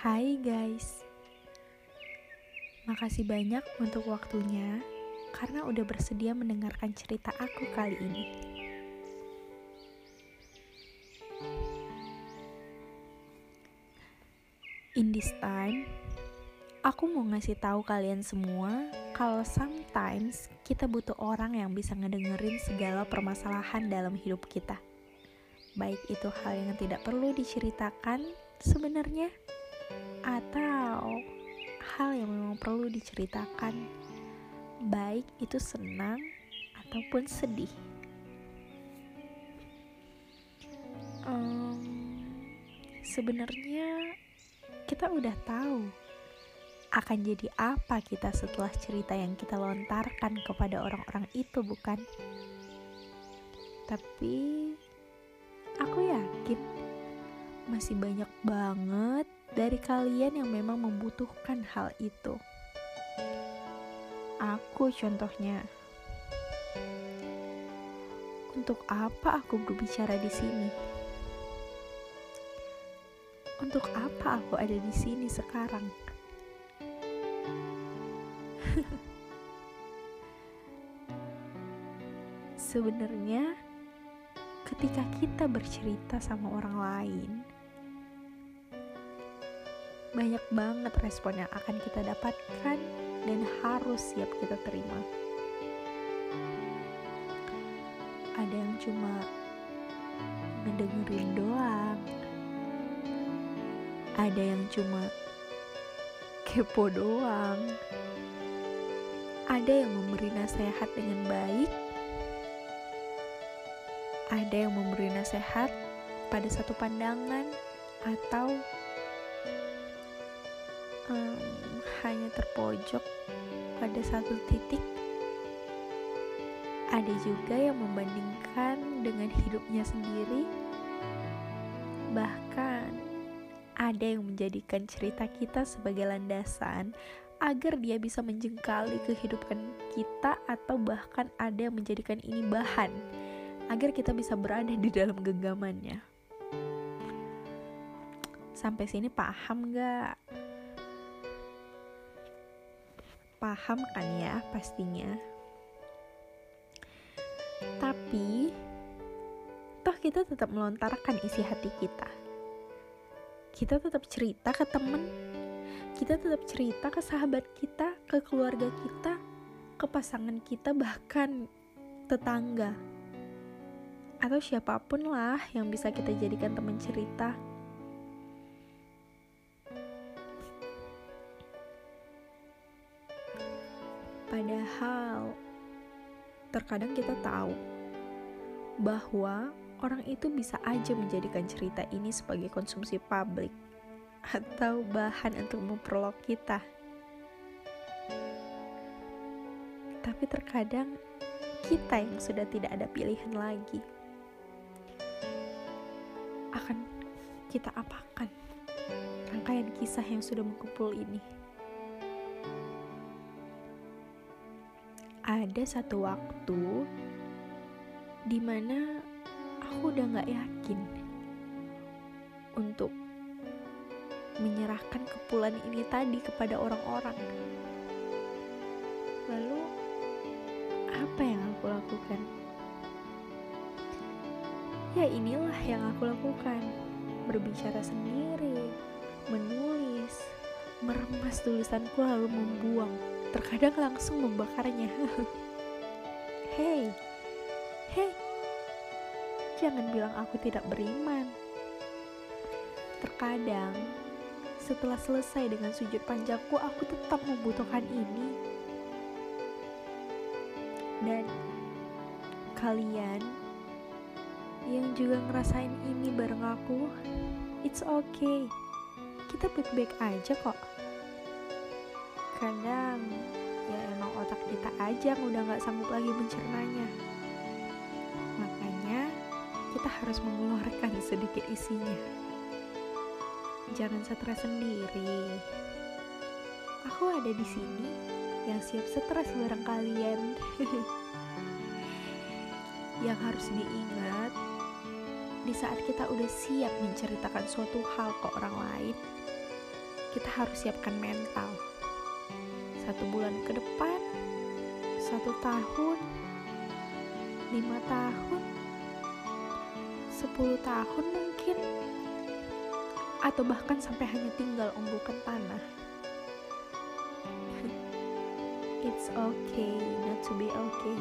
Hai guys, makasih banyak untuk waktunya karena udah bersedia mendengarkan cerita aku kali ini. In this time, aku mau ngasih tahu kalian semua kalau sometimes kita butuh orang yang bisa ngedengerin segala permasalahan dalam hidup kita. Baik itu hal yang tidak perlu diceritakan sebenarnya atau hal yang memang perlu diceritakan. Baik itu senang ataupun sedih. Um, sebenarnya kita udah tahu akan jadi apa kita setelah cerita yang kita lontarkan kepada orang-orang itu bukan? Tapi aku yakin masih banyak banget dari kalian yang memang membutuhkan hal itu. Aku contohnya. Untuk apa aku berbicara di sini? Untuk apa aku ada di sini sekarang? Sebenarnya, ketika kita bercerita sama orang lain, banyak banget respon yang akan kita dapatkan dan harus siap kita terima. Ada yang cuma ngedengerin doang. Ada yang cuma kepo doang. Ada yang memberi nasihat dengan baik. Ada yang memberi nasihat pada satu pandangan atau um, hanya terpojok pada satu titik. Ada juga yang membandingkan dengan hidupnya sendiri, bahkan ada yang menjadikan cerita kita sebagai landasan agar dia bisa menjengkali kehidupan kita, atau bahkan ada yang menjadikan ini bahan agar kita bisa berada di dalam genggamannya. Sampai sini paham gak? Paham kan ya pastinya. Tapi toh kita tetap melontarkan isi hati kita. Kita tetap cerita ke temen, kita tetap cerita ke sahabat kita, ke keluarga kita, ke pasangan kita, bahkan tetangga. Atau siapa pun lah yang bisa kita jadikan teman cerita. Padahal terkadang kita tahu bahwa orang itu bisa aja menjadikan cerita ini sebagai konsumsi publik atau bahan untuk memperolok kita. Tapi terkadang kita yang sudah tidak ada pilihan lagi. Akan kita apakan rangkaian kisah yang sudah mengkumpul ini? Ada satu waktu di mana aku udah gak yakin untuk menyerahkan kepulan ini tadi kepada orang-orang. Lalu, apa yang aku lakukan? Ya, inilah yang aku lakukan: berbicara sendiri, menulis, meremas tulisanku, lalu membuang terkadang langsung membakarnya. Hei, hei, jangan bilang aku tidak beriman. Terkadang, setelah selesai dengan sujud panjangku, aku tetap membutuhkan ini. Dan kalian yang juga ngerasain ini bareng aku, it's okay. Kita baik-baik aja kok. Kadang ya emang otak kita aja yang udah gak sanggup lagi mencernanya. Makanya kita harus mengeluarkan sedikit isinya. Jangan stres sendiri. Aku ada di sini yang siap stres bareng kalian. Yang harus diingat di saat kita udah siap menceritakan suatu hal ke orang lain kita harus siapkan mental. Satu bulan ke depan, satu tahun, lima tahun, sepuluh tahun mungkin, atau bahkan sampai hanya tinggal onggokan tanah. It's okay not to be okay.